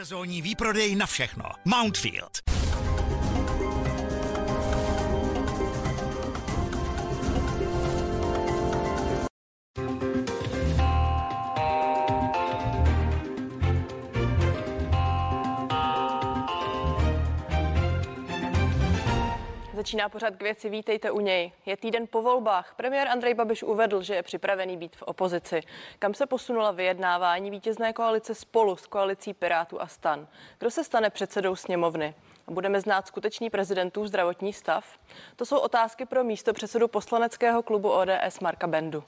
Sezónní výprodej na všechno. Mountfield. Začíná pořád k věci, vítejte u něj. Je týden po volbách. Premiér Andrej Babiš uvedl, že je připravený být v opozici. Kam se posunula vyjednávání vítězné koalice spolu s koalicí Pirátů a Stan? Kdo se stane předsedou sněmovny? Budeme znát skutečný prezidentů zdravotní stav? To jsou otázky pro místo předsedu poslaneckého klubu ODS Marka Bendu.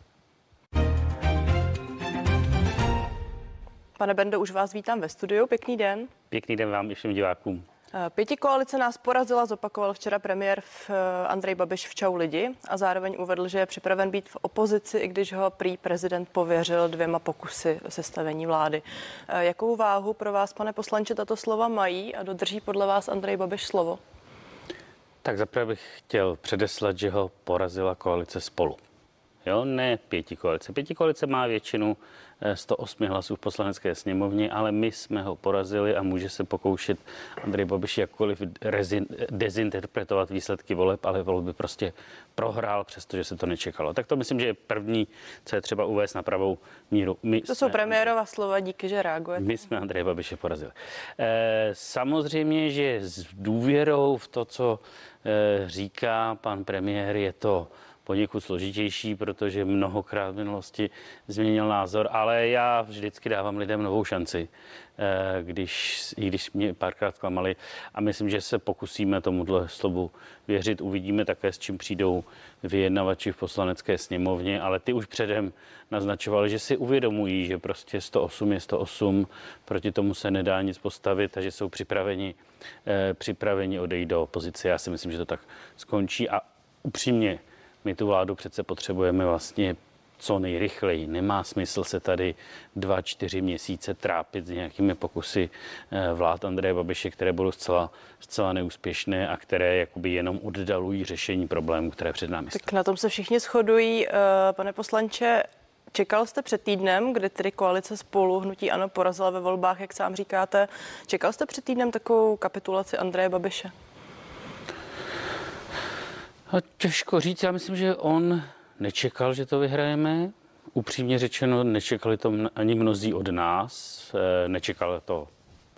Pane Bendo, už vás vítám ve studiu. Pěkný den. Pěkný den vám i všem divákům. Pěti koalice nás porazila, zopakoval včera premiér v eh, Andrej Babiš v Čau lidi a zároveň uvedl, že je připraven být v opozici, i když ho prý prezident pověřil dvěma pokusy sestavení vlády. Eh, jakou váhu pro vás, pane poslanče, tato slova mají a dodrží podle vás Andrej Babiš slovo? Tak zaprvé bych chtěl předeslat, že ho porazila koalice spolu. Jo, ne pěti koalice. Pěti koalice má většinu 108 hlasů v poslanecké sněmovně, ale my jsme ho porazili a může se pokoušet Andrej Babiš jakkoliv rezin, dezinterpretovat výsledky voleb, ale volby prostě prohrál, přestože se to nečekalo. Tak to myslím, že je první, co je třeba uvést na pravou míru. My to jsou premiérova slova, díky, že reagujete. My jsme Andrej Babiše porazili. E, samozřejmě, že s důvěrou v to, co e, říká pan premiér, je to poněkud složitější, protože mnohokrát v minulosti změnil názor, ale já vždycky dávám lidem novou šanci, eh, když, i když mě párkrát klamali a myslím, že se pokusíme tomuhle slovu věřit. Uvidíme také, s čím přijdou vyjednavači v poslanecké sněmovně, ale ty už předem naznačovali, že si uvědomují, že prostě 108 je 108, proti tomu se nedá nic postavit a že jsou připraveni, eh, připraveni odejít do opozice. Já si myslím, že to tak skončí a upřímně my tu vládu přece potřebujeme vlastně co nejrychleji. Nemá smysl se tady dva, čtyři měsíce trápit s nějakými pokusy eh, vlád Andreje Babiše, které budou zcela, zcela neúspěšné a které jakoby jenom oddalují řešení problémů, které před námi Tak na tom se všichni shodují. Eh, pane poslanče, Čekal jste před týdnem, kdy tedy koalice spolu hnutí ano porazila ve volbách, jak sám říkáte, čekal jste před týdnem takovou kapitulaci Andreje Babiše? A těžko říct, já myslím, že on nečekal, že to vyhrajeme. Upřímně řečeno, nečekali to ani mnozí od nás, eh, nečekala to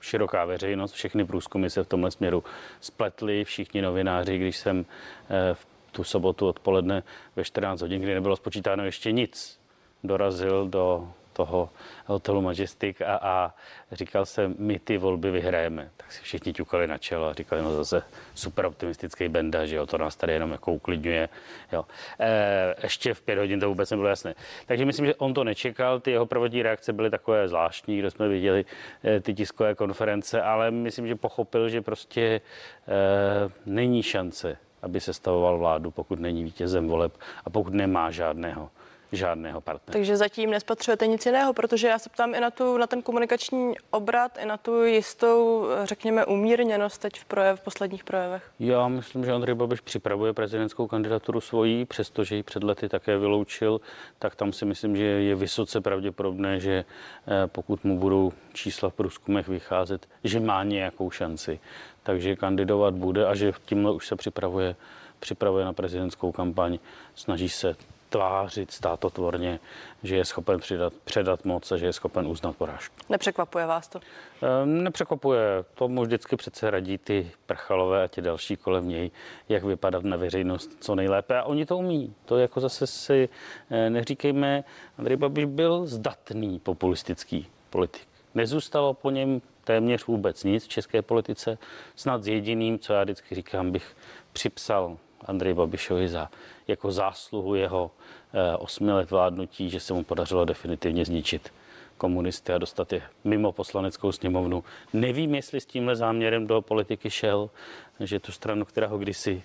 široká veřejnost, všechny průzkumy se v tomhle směru spletly, všichni novináři, když jsem eh, v tu sobotu odpoledne ve 14 hodin, kdy nebylo spočítáno ještě nic, dorazil do toho hotelu Majestic a, a říkal jsem, my ty volby vyhrajeme. Tak si všichni ťukali na čelo a říkali, no zase super optimistický benda, že jo, to nás tady jenom jako uklidňuje. Jo. E, ještě v pět hodin to vůbec nebylo jasné. Takže myslím, že on to nečekal, ty jeho prvotní reakce byly takové zvláštní, kde jsme viděli e, ty tiskové konference, ale myslím, že pochopil, že prostě e, není šance aby se stavoval vládu, pokud není vítězem voleb a pokud nemá žádného žádného partnera. Takže zatím nespatřujete nic jiného, protože já se ptám i na, tu, na ten komunikační obrat, i na tu jistou, řekněme, umírněnost teď v, projev, v posledních projevech. Já myslím, že Andrej Babiš připravuje prezidentskou kandidaturu svojí, přestože ji před lety také vyloučil, tak tam si myslím, že je vysoce pravděpodobné, že eh, pokud mu budou čísla v průzkumech vycházet, že má nějakou šanci. Takže kandidovat bude a že tímhle už se připravuje připravuje na prezidentskou kampaň, snaží se tvářit státotvorně, že je schopen přidat, předat moc a že je schopen uznat porážku. Nepřekvapuje vás to? Ehm, nepřekvapuje. Tomu vždycky přece radí ty prchalové a ti další kolem něj, jak vypadat na veřejnost co nejlépe. A oni to umí. To jako zase si eh, neříkejme, Andrej Babiš byl zdatný populistický politik. Nezůstalo po něm téměř vůbec nic v české politice. Snad s jediným, co já vždycky říkám, bych připsal Andrej Babišovi za jako zásluhu jeho eh, osmi let vládnutí, že se mu podařilo definitivně zničit komunisty a dostat je mimo poslaneckou sněmovnu. Nevím, jestli s tímhle záměrem do politiky šel, že tu stranu, která ho kdysi,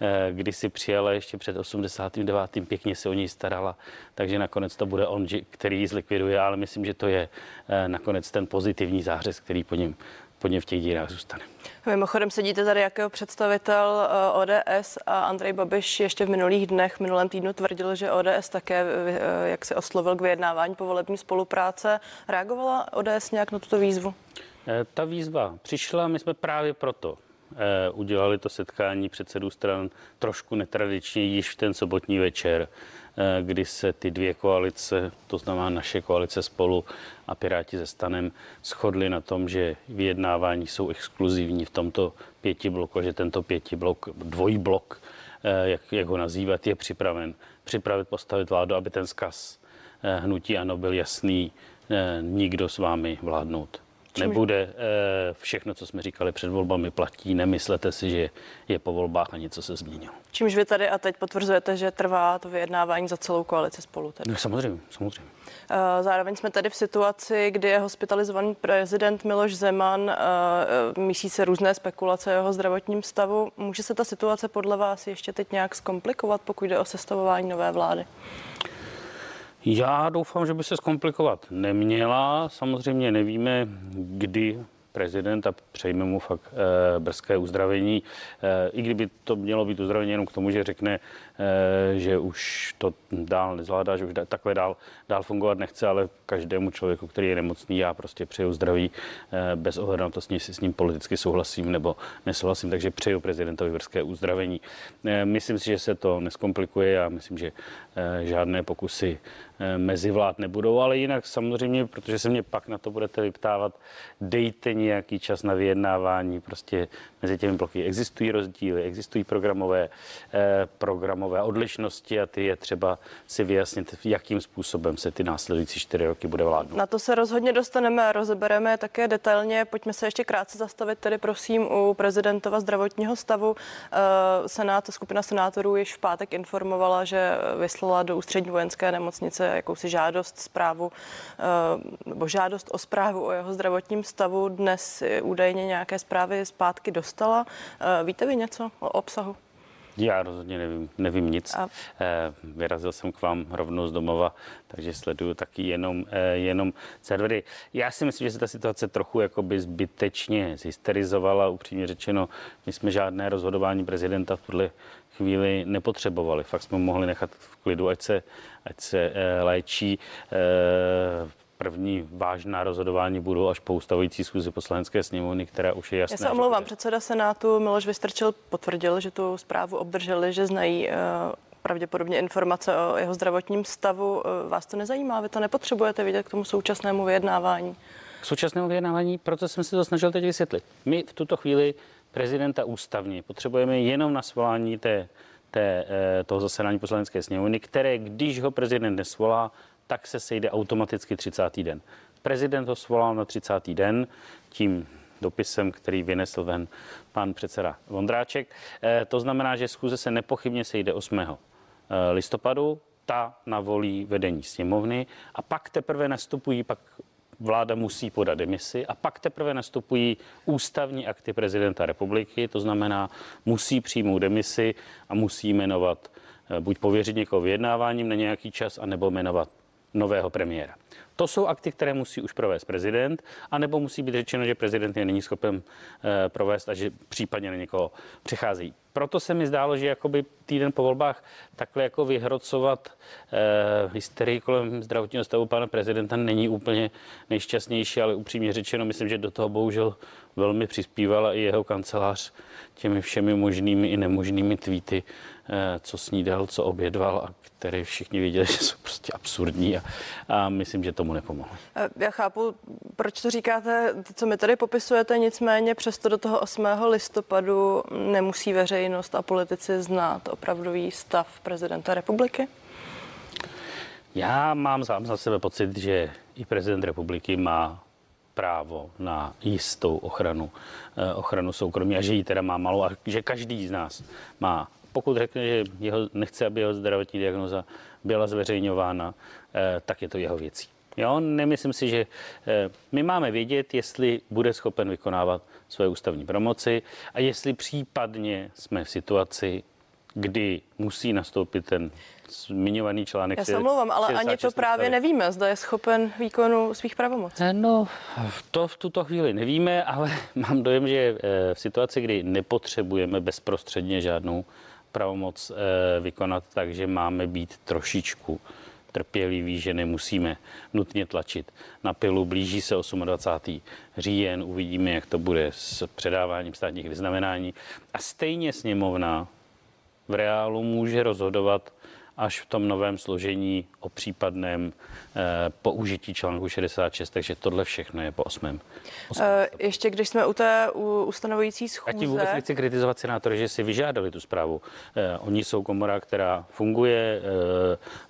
eh, kdysi přijala ještě před 89. pěkně se o něj starala, takže nakonec to bude on, který ji zlikviduje, ale myslím, že to je eh, nakonec ten pozitivní zářez, který po něm po něm v těch dírách zůstane. Mimochodem sedíte tady jako představitel eh, ODS a Andrej Babiš ještě v minulých dnech, minulém týdnu tvrdil, že ODS také, eh, jak se oslovil k vyjednávání povolební spolupráce. Reagovala ODS nějak na tuto výzvu? Eh, ta výzva přišla, my jsme právě proto udělali to setkání předsedů stran trošku netradičně již v ten sobotní večer, kdy se ty dvě koalice, to znamená naše koalice spolu a Piráti ze stanem, shodli na tom, že vyjednávání jsou exkluzivní v tomto pěti bloku že tento pěti blok, dvojí blok, jak, jak ho nazývat, je připraven připravit, postavit vládu, aby ten zkaz hnutí ano byl jasný, nikdo s vámi vládnout. Nebude. Eh, všechno, co jsme říkali před volbami, platí. Nemyslete si, že je po volbách a něco se změnilo. Čímž vy tady a teď potvrzujete, že trvá to vyjednávání za celou koalici spolu? Tedy. No, samozřejmě, samozřejmě. Eh, zároveň jsme tady v situaci, kdy je hospitalizovaný prezident Miloš Zeman, eh, mísí se různé spekulace o jeho zdravotním stavu. Může se ta situace podle vás ještě teď nějak zkomplikovat, pokud jde o sestavování nové vlády? Já doufám, že by se zkomplikovat neměla. Samozřejmě nevíme, kdy prezident a přejme mu fakt e, brzké uzdravení. E, I kdyby to mělo být uzdravení jenom k tomu, že řekne, že už to dál nezvládá, že už takhle dál, dál fungovat nechce, ale každému člověku, který je nemocný, já prostě přeju zdraví e, bez ohledu na to, jestli s ním politicky souhlasím nebo nesouhlasím, takže přeju prezidentovi brzké uzdravení. E, myslím si, že se to neskomplikuje a myslím, že žádné pokusy mezi vlád nebudou, ale jinak samozřejmě, protože se mě pak na to budete vyptávat, dejte nějaký čas na vyjednávání. Prostě mezi těmi bloky existují rozdíly, existují programové, eh, programové odlišnosti a ty je třeba si vyjasnit, jakým způsobem se ty následující čtyři roky bude vládnout. Na to se rozhodně dostaneme a rozebereme také detailně. Pojďme se ještě krátce zastavit tedy prosím u prezidentova zdravotního stavu. Eh, Senát, skupina senátorů již v pátek informovala, že vyslala do ústřední vojenské nemocnice jakousi žádost zprávu eh, nebo žádost o zprávu o jeho zdravotním stavu. Dnes údajně nějaké zprávy zpátky dostala. Eh, víte vy něco o obsahu? Já rozhodně nevím, nevím nic. A... Eh, vyrazil jsem k vám rovnou z domova, takže sleduju taky jenom, eh, jenom servery. Já si myslím, že se ta situace trochu jakoby zbytečně zhysterizovala. Upřímně řečeno, my jsme žádné rozhodování prezidenta v tuhle chvíli nepotřebovali. Fakt jsme mohli nechat v klidu, ať se, ať se léčí první vážná rozhodování budou až po ustavující schůzi poslanecké sněmovny, která už je jasná. Já se omlouvám, předseda Senátu Miloš Vystrčil potvrdil, že tu zprávu obdrželi, že znají uh, pravděpodobně informace o jeho zdravotním stavu. Uh, vás to nezajímá? Vy to nepotřebujete vidět k tomu současnému vyjednávání? K současnému vyjednávání, proto jsem si to snažil teď vysvětlit. My v tuto chvíli prezidenta ústavně potřebujeme jenom na svolání té, té, eh, toho zasedání poslanecké sněmovny, které, když ho prezident nesvolá, tak se sejde automaticky 30. den. Prezident ho svolal na 30. den tím dopisem, který vynesl ven pan předseda Vondráček. Eh, to znamená, že schůze se nepochybně sejde 8. Eh, listopadu, ta navolí vedení sněmovny a pak teprve nastupují, pak vláda musí podat demisi a pak teprve nastupují ústavní akty prezidenta republiky, to znamená, musí přijmout demisi a musí jmenovat eh, buď pověřit někoho vyjednáváním na nějaký čas, anebo jmenovat nového premiéra. To jsou akty, které musí už provést prezident, anebo musí být řečeno, že prezident je není schopen e, provést a že případně na někoho přicházejí. Proto se mi zdálo, že jakoby týden po volbách takhle jako vyhrocovat e, hysterii kolem zdravotního stavu pana prezidenta není úplně nejšťastnější, ale upřímně řečeno, myslím, že do toho bohužel velmi přispívala i jeho kancelář těmi všemi možnými i nemožnými tweety, co snídal, co obědval a které všichni viděli, že jsou prostě absurdní a, a myslím, že tomu nepomohlo. Já chápu, proč to říkáte, co mi tady popisujete, nicméně přesto do toho 8. listopadu nemusí veřejnost a politici znát opravdový stav prezidenta republiky? Já mám sám za sebe pocit, že i prezident republiky má právo na jistou ochranu, eh, ochranu soukromí a že ji teda má malou a že každý z nás má pokud řekne, že jeho, nechce, aby jeho zdravotní diagnoza byla zveřejňována, eh, tak je to jeho věcí. Jo, nemyslím si, že eh, my máme vědět, jestli bude schopen vykonávat svoje ústavní promoci a jestli případně jsme v situaci, kdy musí nastoupit ten zmiňovaný článek. Já se omlouvám, ale ani to právě tady. nevíme, zda je schopen výkonu svých pravomocí. Eh, no, to v tuto chvíli nevíme, ale mám dojem, že v situaci, kdy nepotřebujeme bezprostředně žádnou pravomoc eh, vykonat tak, že máme být trošičku trpěliví, že nemusíme nutně tlačit na pilu. Blíží se 28. říjen, uvidíme, jak to bude s předáváním státních vyznamenání. A stejně sněmovna v reálu může rozhodovat až v tom novém složení o případném eh, použití článku 66, takže tohle všechno je po 8. 8. Uh, ještě když jsme u té u, ustanovující schůze... A tím vůbec nechci kritizovat senátory, že si vyžádali tu zprávu. Eh, oni jsou komora, která funguje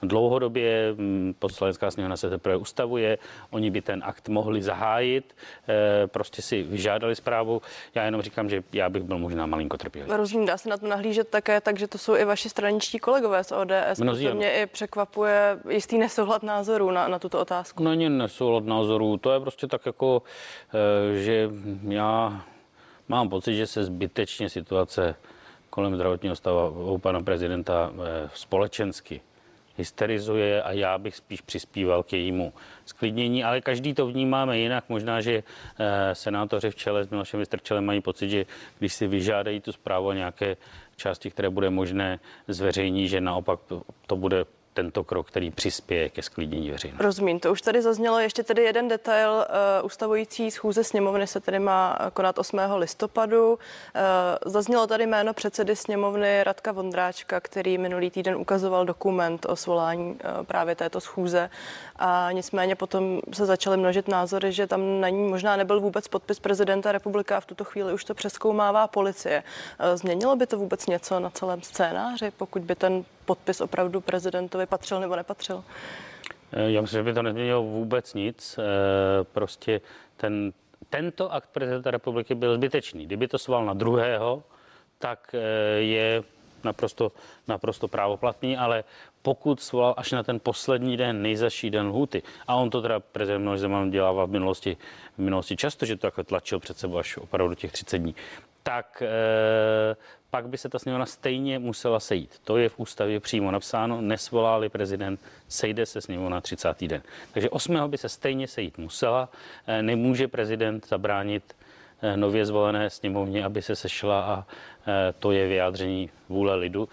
eh, dlouhodobě, hm, poslanecká sněmovna se teprve ustavuje, oni by ten akt mohli zahájit, eh, prostě si vyžádali zprávu. Já jenom říkám, že já bych byl možná malinko trpělivý. Rozumím, dá se na to nahlížet také, takže to jsou i vaši straničtí kolegové z ODS Mnozí, to mě i překvapuje jistý nesoulad názorů na, na tuto otázku. Není nesoulad názorů, to je prostě tak jako, eh, že já mám pocit, že se zbytečně situace kolem zdravotního stavu pana prezidenta eh, společensky hysterizuje a já bych spíš přispíval k jejímu sklidnění, ale každý to vnímáme jinak. Možná, že eh, senátoři v čele s Milošem Vystrčelem mají pocit, že když si vyžádají tu zprávu o nějaké části, které bude možné zveřejnit, že naopak to, to bude tento krok, který přispěje ke sklidnění veřejnosti. Rozumím, to už tady zaznělo. Ještě tedy jeden detail. Uh, ustavující schůze sněmovny se tedy má konat 8. listopadu. Uh, zaznělo tady jméno předsedy sněmovny Radka Vondráčka, který minulý týden ukazoval dokument o svolání uh, právě této schůze. A nicméně potom se začaly množit názory, že tam na ní možná nebyl vůbec podpis prezidenta republiky a v tuto chvíli už to přeskoumává policie. Změnilo by to vůbec něco na celém scénáři, pokud by ten podpis opravdu prezidentovi patřil nebo nepatřil? Eh, já myslím, že by to nezměnilo vůbec nic. Eh, prostě ten, tento akt prezidenta republiky byl zbytečný. Kdyby to sval na druhého, tak eh, je naprosto, naprosto právoplatný, ale pokud svolal až na ten poslední den, nejzaší den lhuty, a on to teda prezident Miloš Zeman dělával v minulosti, v minulosti často, že to takhle tlačil před sebou až opravdu těch 30 dní, tak e, pak by se ta sněmovna stejně musela sejít. To je v ústavě přímo napsáno, nesvoláli prezident, sejde se sněmovna 30. den. Takže 8. by se stejně sejít musela, e, nemůže prezident zabránit e, nově zvolené sněmovně, aby se sešla a to je vyjádření vůle lidu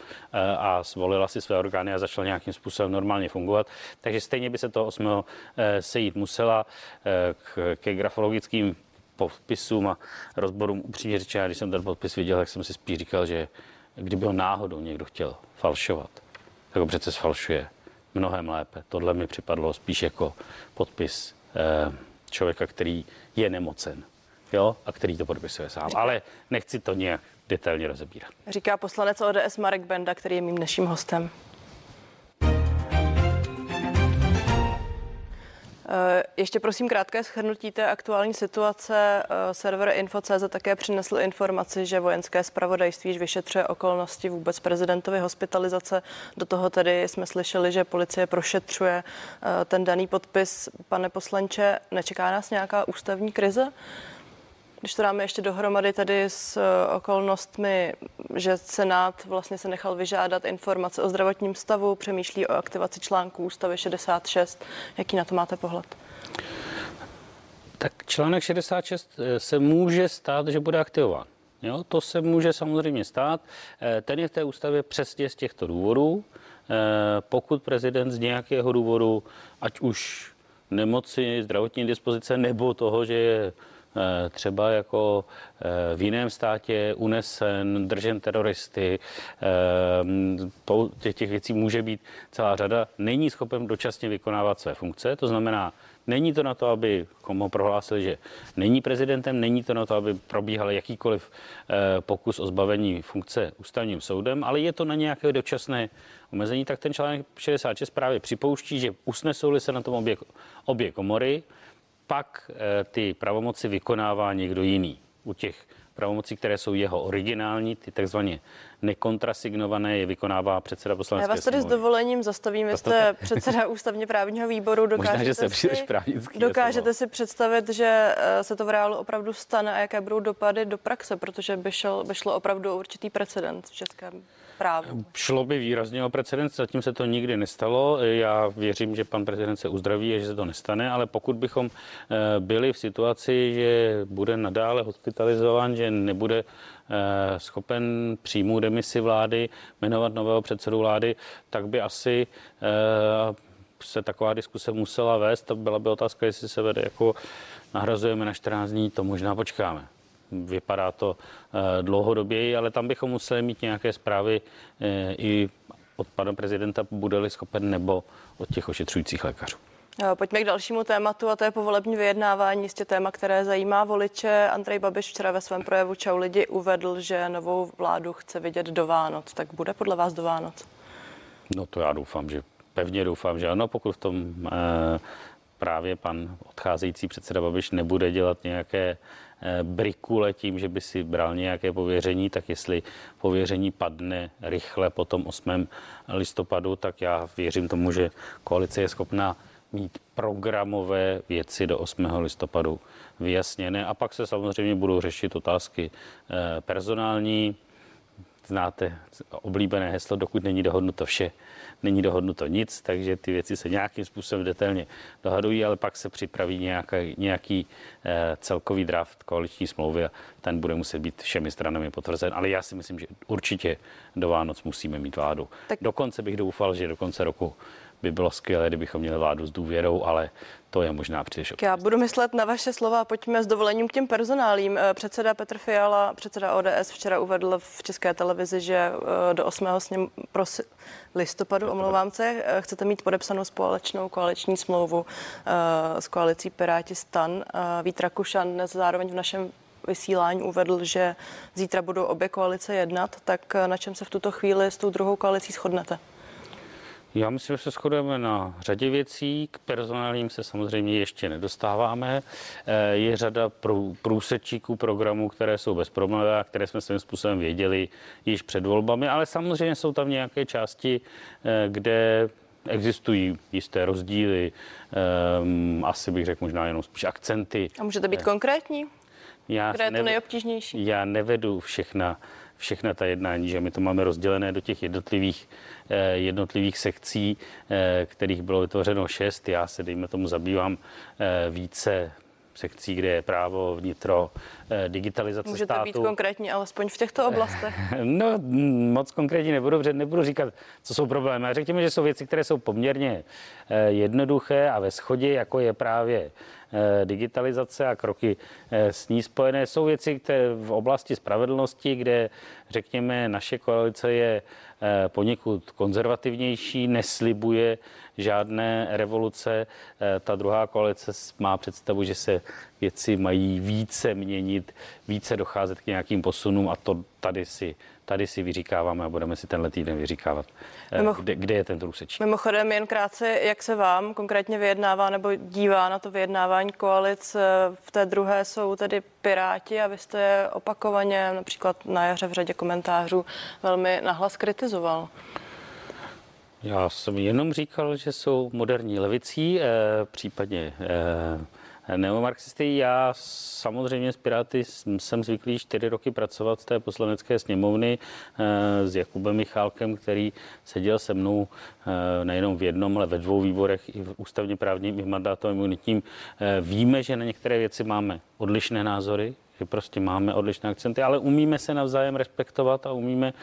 a zvolila si své orgány a začala nějakým způsobem normálně fungovat. Takže stejně by se to 8. sejít musela ke grafologickým podpisům a rozborům upřímně řečeno, když jsem ten podpis viděl, tak jsem si spíš říkal, že kdyby ho náhodou někdo chtěl falšovat, tak ho přece sfalšuje mnohem lépe. Tohle mi připadlo spíš jako podpis eh, člověka, který je nemocen jo, a který to podpisuje sám. Ale nechci to nějak detailně rozebírat. Říká poslanec ODS Marek Benda, který je mým dnešním hostem. Ještě prosím krátké shrnutí té aktuální situace. Eh, server Info.cz také přinesl informaci, že vojenské zpravodajství vyšetřuje okolnosti vůbec prezidentovy hospitalizace. Do toho tedy jsme slyšeli, že policie prošetřuje eh, ten daný podpis. Pane poslanče, nečeká nás nějaká ústavní krize? Když to dáme ještě dohromady tady s eh, okolnostmi, že Senát vlastně se nechal vyžádat informace o zdravotním stavu, přemýšlí o aktivaci článků ústavy 66. Jaký na to máte pohled? Tak článek 66 eh, se může stát, že bude aktivován. Jo, to se může samozřejmě stát. Eh, ten je v té ústavě přesně z těchto důvodů. Pokud prezident z nějakého důvodu, ať už nemoci, zdravotní dispozice nebo toho, že je Eh, třeba jako eh, v jiném státě unesen, držen teroristy, eh, těch věcí může být celá řada, není schopen dočasně vykonávat své funkce, to znamená, Není to na to, aby komu prohlásil, že není prezidentem, není to na to, aby probíhal jakýkoliv pokus o zbavení funkce ústavním soudem, ale je to na nějaké dočasné omezení, tak ten článek 66 právě připouští, že usnesou se na tom obě, obě komory, pak eh, ty pravomoci vykonává někdo jiný. U těch pravomocí, které jsou jeho originální, ty takzvaně nekontrasignované, je vykonává předseda poslanecké Já vás tady s dovolením zastavím, vy jste předseda ústavně právního výboru. Dokážete Možná, že se si, Dokážete si představit, že eh, se to v reálu opravdu stane a jaké budou dopady do praxe, protože by, šel, by šlo opravdu o určitý precedent v českém právu. Šlo by výrazně o precedens, zatím se to nikdy nestalo. Já věřím, že pan prezident se uzdraví a že se to nestane, ale pokud bychom eh, byli v situaci, že bude nadále hospitalizován, že nebude eh, schopen přijmout demisi vlády, jmenovat nového předsedu vlády, tak by asi eh, se taková diskuse musela vést, to byla by otázka, jestli se vede jako nahrazujeme na 14 dní, to možná počkáme. Vypadá to eh, dlouhodoběji, ale tam bychom museli mít nějaké zprávy eh, i od pana prezidenta, bude-li schopen, nebo od těch ošetřujících lékařů. Eh, pojďme k dalšímu tématu a to je povolební vyjednávání. Jistě téma, které zajímá voliče. Andrej Babiš včera ve svém projevu Čau lidi uvedl, že novou vládu chce vidět do Vánoc. Tak bude podle vás do Vánoc? No to já doufám, že pevně doufám, že ano, pokud v tom eh, právě pan odcházející předseda Babiš nebude dělat nějaké eh, brikule tím, že by si bral nějaké pověření, tak jestli pověření padne rychle po tom 8. listopadu, tak já věřím tomu, že koalice je schopná mít programové věci do 8. listopadu vyjasněné a pak se samozřejmě budou řešit otázky eh, personální. Znáte oblíbené heslo, dokud není dohodnuto vše, není dohodnuto nic, takže ty věci se nějakým způsobem detailně dohadují, ale pak se připraví nějaký, nějaký eh, celkový draft koaliční smlouvy a ten bude muset být všemi stranami potvrzen. Ale já si myslím, že určitě do Vánoc musíme mít vládu. Tak... Dokonce bych doufal, že do konce roku by bylo skvělé, kdybychom měli vládu s důvěrou, ale to je možná příliš. Já budu myslet na vaše slova. Pojďme s dovolením k těm personálím. Eh, předseda Petr Fiala, předseda ODS, včera uvedl v české televizi, že eh, do 8. Sněm, prosi, listopadu, omlouvám se, eh, chcete mít podepsanou společnou koaliční smlouvu s koalicí Piráti Stan. Vít Rakušan dnes zároveň v našem vysílání uvedl, že zítra budou obě koalice jednat, tak na čem se v tuto chvíli s tou druhou koalicí shodnete? Já myslím, že se shodujeme na řadě věcí. K personálním se samozřejmě ještě nedostáváme. Eh, je řada průsečíků programů, které jsou bezproblémové a které jsme svým způsobem věděli již před volbami, ale samozřejmě jsou tam nějaké části, eh, kde existují jisté rozdíly, um, asi bych řekl možná jenom spíš akcenty. A můžete být konkrétní? Já Kde je to nejobtížnější? Já nevedu všechna všechna ta jednání, že my to máme rozdělené do těch jednotlivých, eh, jednotlivých sekcí, eh, kterých bylo vytvořeno šest. Já se, dejme tomu, zabývám eh, více sekcí, kde je právo, vnitro, digitalizace Můžete státu. být konkrétní, alespoň v těchto oblastech? No, moc konkrétně nebudu, nebudu říkat, co jsou problémy. Řekněme, že jsou věci, které jsou poměrně jednoduché a ve schodě, jako je právě digitalizace a kroky eh, s ní spojené jsou věci, které v oblasti spravedlnosti, kde řekněme naše koalice je eh, poněkud konzervativnější, neslibuje žádné revoluce. Ta druhá koalice má představu, že se věci mají více měnit, více docházet k nějakým posunům a to tady si tady si vyříkáváme a budeme si tenhle týden vyříkávat, eh, Mimo... kde, kde je ten trůseč. Mimochodem, jen krátce, jak se vám konkrétně vyjednává nebo dívá na to vyjednávání koalic? Eh, v té druhé jsou tedy Piráti a vy jste je opakovaně, například na jaře v řadě komentářů, velmi nahlas kritizoval. Já jsem jenom říkal, že jsou moderní levicí, eh, případně eh, neomarxisty. Já samozřejmě s Piráty jsem zvyklý čtyři roky pracovat v té poslanecké sněmovny eh, s Jakubem Michálkem, který seděl se mnou eh, nejenom v jednom, ale ve dvou výborech i v ústavně právním i v mandátovém imunitním. Eh, víme, že na některé věci máme odlišné názory, že prostě máme odlišné akcenty, ale umíme se navzájem respektovat a umíme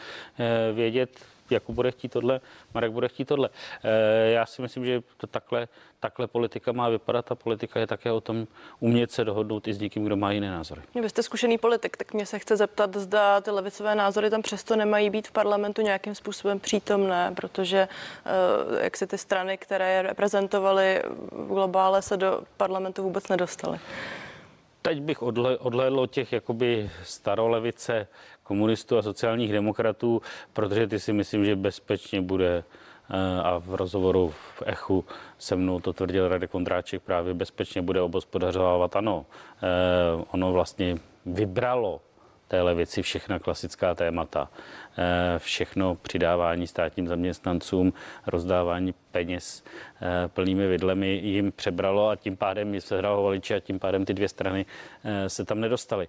vědět, Jakub bude chtít tohle, Marek bude chtít tohle. Eh, já si myslím, že to takhle, takhle politika má vypadat a politika je také o tom umět se dohodnout i s někým, kdo má jiné názory. Vy jste zkušený politik, tak mě se chce zeptat, zda ty levicové názory tam přesto nemají být v parlamentu nějakým způsobem přítomné, protože eh, jak si ty strany, které je reprezentovaly v globále, se do parlamentu vůbec nedostaly. Teď bych odhlédl od těch jakoby starolevice komunistů a sociálních demokratů, protože ty si myslím, že bezpečně bude eh, a v rozhovoru v Echu se mnou to tvrdil Radek Vondráček, právě bezpečně bude obospodařovávat. Ano, eh, ono vlastně vybralo té levici všechna klasická témata. Eh, všechno přidávání státním zaměstnancům, rozdávání peněz eh, plnými vidlemi jim přebralo a tím pádem se hrálo voliči a tím pádem ty dvě strany eh, se tam nedostaly.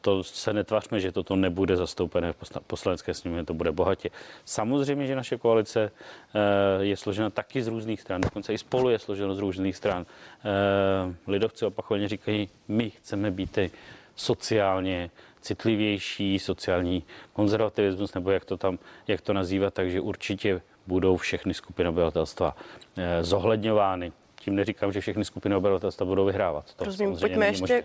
To se netvářme, že toto nebude zastoupené v poslanecké sněmovně, to bude bohatě. Samozřejmě, že naše koalice je složena taky z různých stran, dokonce i spolu je složeno z různých stran. Lidovci opakovaně říkají, my chceme být sociálně citlivější sociální konzervativismus, nebo jak to tam, jak to nazývat, takže určitě budou všechny skupiny obyvatelstva eh, zohledňovány. Tím neříkám, že všechny skupiny obyvatelstva budou vyhrávat. To Rozumím, pojďme ještě možné.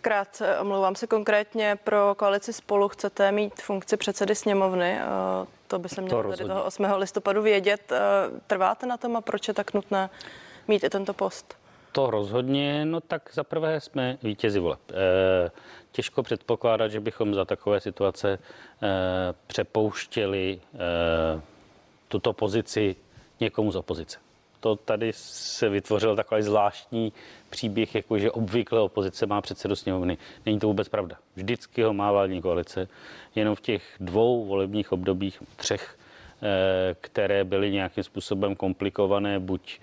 krátce, omlouvám se konkrétně, pro koalici spolu chcete mít funkci předsedy sněmovny, to by se mělo to tady toho 8. listopadu vědět. Trváte na tom a proč je tak nutné mít i tento post? To rozhodně, no tak zaprvé jsme vítězi voleb. E, těžko předpokládat, že bychom za takové situace e, přepouštěli e, tuto pozici někomu z opozice. To tady se vytvořil takový zvláštní příběh, jako že obvykle opozice má předsedu sněmovny. Není to vůbec pravda. Vždycky ho má vládní koalice. Jenom v těch dvou volebních obdobích, třech, které byly nějakým způsobem komplikované, buď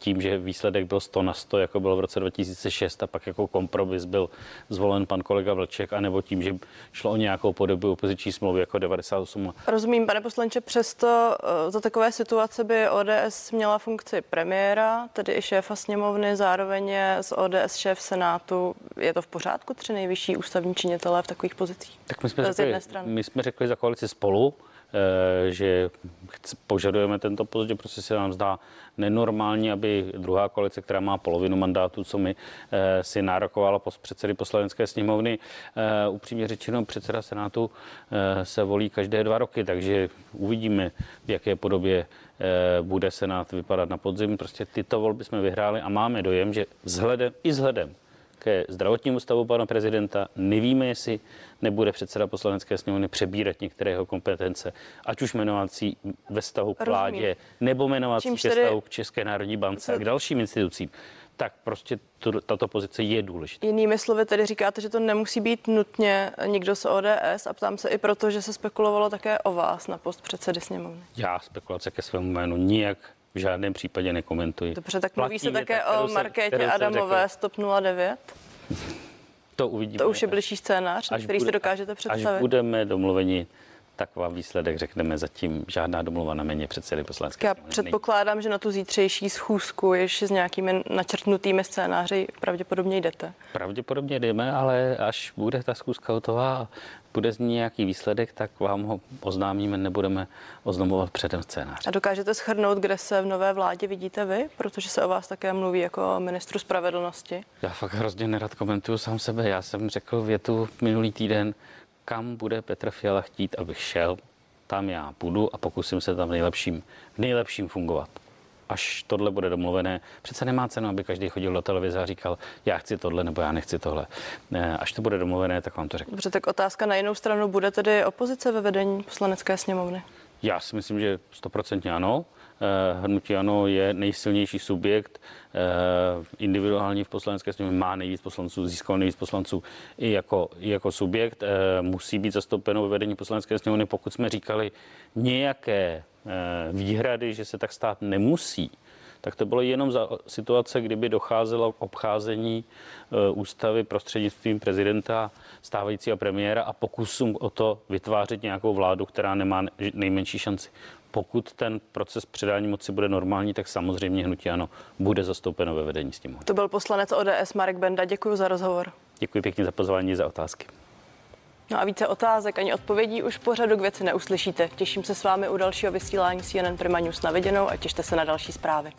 tím, že výsledek byl 100 na 100, jako bylo v roce 2006 a pak jako kompromis byl zvolen pan kolega Vlček, anebo tím, že šlo o nějakou podobu opoziční smlouvy jako 98. Rozumím, pane poslanče, přesto eh, za takové situace by ODS měla funkci premiéra, tedy i šéfa sněmovny, zároveň je z ODS šéf Senátu. Je to v pořádku, tři nejvyšší ústavní činitelé v takových pozicích? Tak my jsme, řekli, my jsme řekli za koalici spolu, Eh, že požadujeme tento post, že prostě se nám zdá nenormální, aby druhá koalice, která má polovinu mandátu, co my, eh, si nárokovala post předsedy poslanecké sněmovny. Eh, upřímně řečeno, předseda Senátu se volí každé dva roky, takže uvidíme, v jaké podobě bude Senát vypadat na podzim. Prostě tyto volby jsme vyhráli a máme dojem, že vzhledem i vzhledem ke zdravotnímu stavu pana prezidenta. Nevíme, jestli nebude předseda poslanecké sněmovny přebírat některé jeho kompetence, ať už jmenovací ve vztahu k vládě, nebo jmenovací ke vztahu k České národní bance a k dalším institucím tak prostě to, tato pozice je důležitá. Jinými slovy tedy říkáte, že to nemusí být nutně nikdo z ODS a ptám se i proto, že se spekulovalo také o vás na post předsedy sněmovny. Já spekulace ke svému jménu nijak v žádném případě nekomentuji. Dobře, tak mluví se také o Markétě Adamové Stop 09? To uvidíme. To už je blížší scénář, až který bude, si dokážete představit. Až budeme domluveni tak vám výsledek řekneme zatím žádná domluva na méně předsedy poslanecké. Já předpokládám, že na tu zítřejší schůzku ještě s nějakými načrtnutými scénáři pravděpodobně jdete. Pravděpodobně jdeme, ale až bude ta schůzka hotová, bude z ní nějaký výsledek, tak vám ho oznámíme, nebudeme oznamovat předem scénář. A dokážete schrnout, kde se v nové vládě vidíte vy, protože se o vás také mluví jako ministru spravedlnosti? Já fakt hrozně nerad komentuju sám sebe. Já jsem řekl větu minulý týden, kam bude Petr Fiala chtít, abych šel, tam já půjdu a pokusím se tam v nejlepším, v nejlepším fungovat. Až tohle bude domluvené, přece nemá cenu, aby každý chodil do televize a říkal, já chci tohle nebo já nechci tohle. Až to bude domluvené, tak vám to řeknu. Dobře, tak otázka na jinou stranu. Bude tedy opozice ve vedení poslanecké sněmovny? Já si myslím, že stoprocentně ano. Eh, hnutí ano je nejsilnější subjekt, eh, individuální v poslanecké sněmovně má nejvíc poslanců, získal nejvíc poslanců i jako, i jako subjekt, eh, musí být zastoupeno ve vedení poslanecké sněmovny. Pokud jsme říkali nějaké výhrady, že se tak stát nemusí, tak to bylo jenom za situace, kdyby docházelo k obcházení ústavy prostřednictvím prezidenta, stávajícího premiéra a pokusům o to vytvářet nějakou vládu, která nemá nejmenší šanci pokud ten proces předání moci bude normální, tak samozřejmě hnutí ano bude zastoupeno ve vedení s tím. To byl poslanec ODS Marek Benda. Děkuji za rozhovor. Děkuji pěkně za pozvání za otázky. No a více otázek ani odpovědí už pořadu k věci neuslyšíte. Těším se s vámi u dalšího vysílání CNN Prima News na viděnou a těšte se na další zprávy.